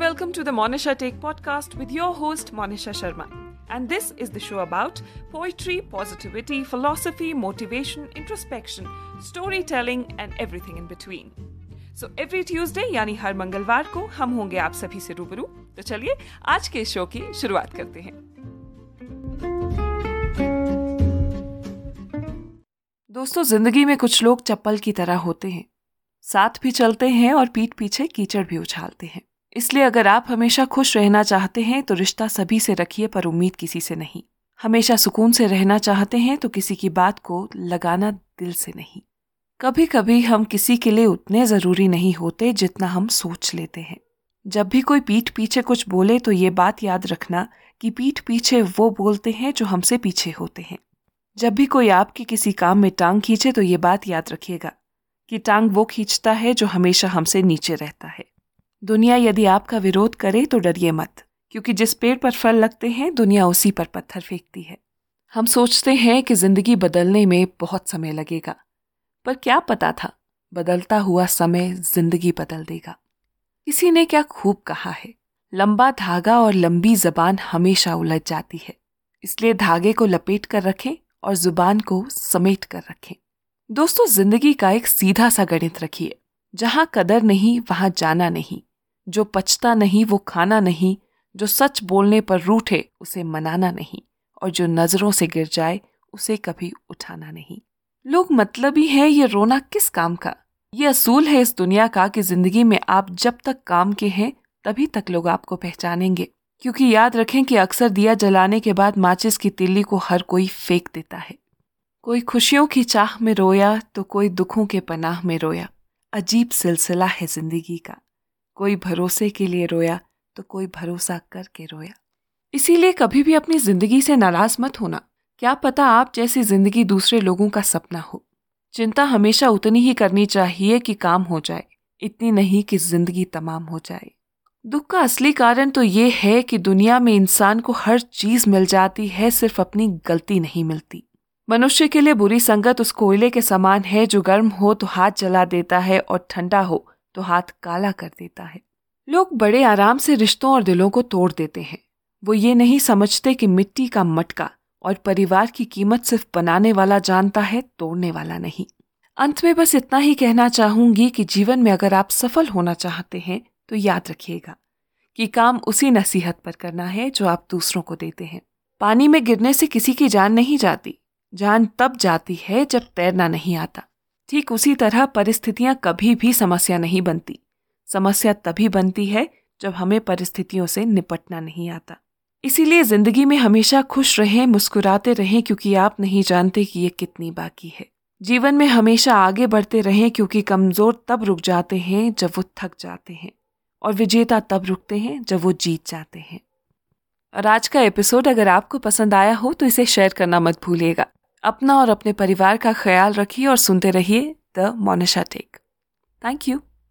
welcome to the Monisha Take podcast with your host Monisha Sharma. And this is the show about poetry, positivity, philosophy, motivation, introspection, storytelling and everything in between. So every Tuesday यानी हर मंगलवार को हम होंगे आप सभी से रूबरू तो चलिए आज के शो की शुरुआत करते हैं दोस्तों ज़िंदगी में कुछ लोग चप्पल की तरह होते हैं साथ भी चलते हैं और पीठ पीछे कीचड़ भी उछालते हैं इसलिए अगर आप हमेशा खुश रहना चाहते हैं तो रिश्ता सभी से रखिए, पर उम्मीद किसी से नहीं। हमेशा सुकून से रहना चाहते हैं तो किसी की बात को लगाना दिल से नहीं। कभी कभी हम किसी के लिए उतने ज़रूरी नहीं होते, जितना हम सोच लेते हैं। जब भी कोई पीठ पीछे कुछ बोले तो ये बात याद रखना कि पीठ पीछे वो बोलते हैं, जो हमसे पीछे होते हैं। जब भी कोई आपके किसी काम में टांग खींचे तो ये बात याद रखिएगा कि टांग वो खींचता है, जो हमेशा हमसे नीचे रहता है। दुनिया यदि आपका विरोध करे तो डरिए मत, क्योंकि जिस पेड़ पर फल लगते हैं, दुनिया उसी पर पत्थर फेंकती है। हम सोचते हैं कि ज़िंदगी बदलने में बहुत समय लगेगा, पर क्या पता था, बदलता हुआ समय ज़िंदगी बदल देगा। किसी ने क्या खूब कहा है, लंबा धागा और लंबी जबान हमेशा उलझ जाती है, इसलिए धागे को लपेट कर रखें और ज़ुबान को समेट कर रखें। दोस्तों, ज़िंदगी का एक सीधा सा गणित रखिए, जहाँ कदर नहीं, वहाँ जाना नहीं। जो पचता नहीं, वो खाना नहीं, जो सच बोलने पर रूठे, उसे मनाना नहीं, और जो नज़रों से गिर जाए, उसे कभी उठाना नहीं। लोग मतलब ही है, ये रोना किस काम का? ये असूल है इस दुनिया का कि ज़िंदगी में आप जब तक काम के हैं, तभी तक लोग आपको पहचानेंगे। क्योंकि याद रखें कि अक्सर दिया जलाने के बाद माचिस की तिल्ली को हर कोई फेंक देता है। कोई खुशियों की चाह में रोया तो कोई दुखों के पनाह में रोया। अजीब सिलसिला है ज़िंदगी का। कोई भरोसे के लिए रोया तो कोई भरोसा करके रोया। इसीलिए कभी भी अपनी ज़िंदगी से नाराज़ मत होना। क्या पता आप जैसी ज़िंदगी दूसरे लोगों का सपना हो। चिंता हमेशा उतनी ही करनी चाहिए कि काम हो जाए, इतनी नहीं कि ज़िंदगी तमाम हो जाए। दुख का असली कारण तो ये है कि दुनिया में इंसान को हर चीज़ मिल जाती है, सिर्फ़ अपनी गलती नहीं मिलती। मनुष्य के लिए बुरी संगत उस कोयले के समान है जो गर्म हो तो हाथ जला देता है और ठंडा हो तो हाथ काला कर देता है। लोग बड़े आराम से रिश्तों और दिलों को तोड़ देते हैं। वो ये नहीं समझते कि मिट्टी का मटका और परिवार की कीमत सिर्फ़ बनाने वाला जानता है, तोड़ने वाला नहीं। अंत में बस इतना ही कहना चाहूँगी कि जीवन में अगर आप सफल होना चाहते हैं तो याद रखिएगा कि काम उसी नसीहत पर करना है जो आप दूसरों को देते हैं। पानी में गिरने से किसी की जान नहीं जाती। जान तब जाती है जब तैरना नहीं आता। ठीक उसी तरह परिस्थितियाँ कभी भी समस्या नहीं बनती। समस्या तभी बनती है जब हमें परिस्थितियों से निपटना नहीं आता। इसीलिए ज़िंदगी में हमेशा खुश रहें, मुस्कुराते रहें, क्योंकि आप नहीं जानते कि ये कितनी बाकी है। जीवन में हमेशा आगे बढ़ते रहें, क्योंकि कमज़ोर तब रुक जाते हैं जब वो थक जाते हैं, और विजेता तब रुकते हैं जब वो जीत जाते हैं। और आज का एपिसोड अगर आपको पसंद आया हो तो इसे शेयर करना मत भूलिएगा। अपना और अपने परिवार का ख्याल रखिए और सुनते रहिए the Monisha tech. Thank you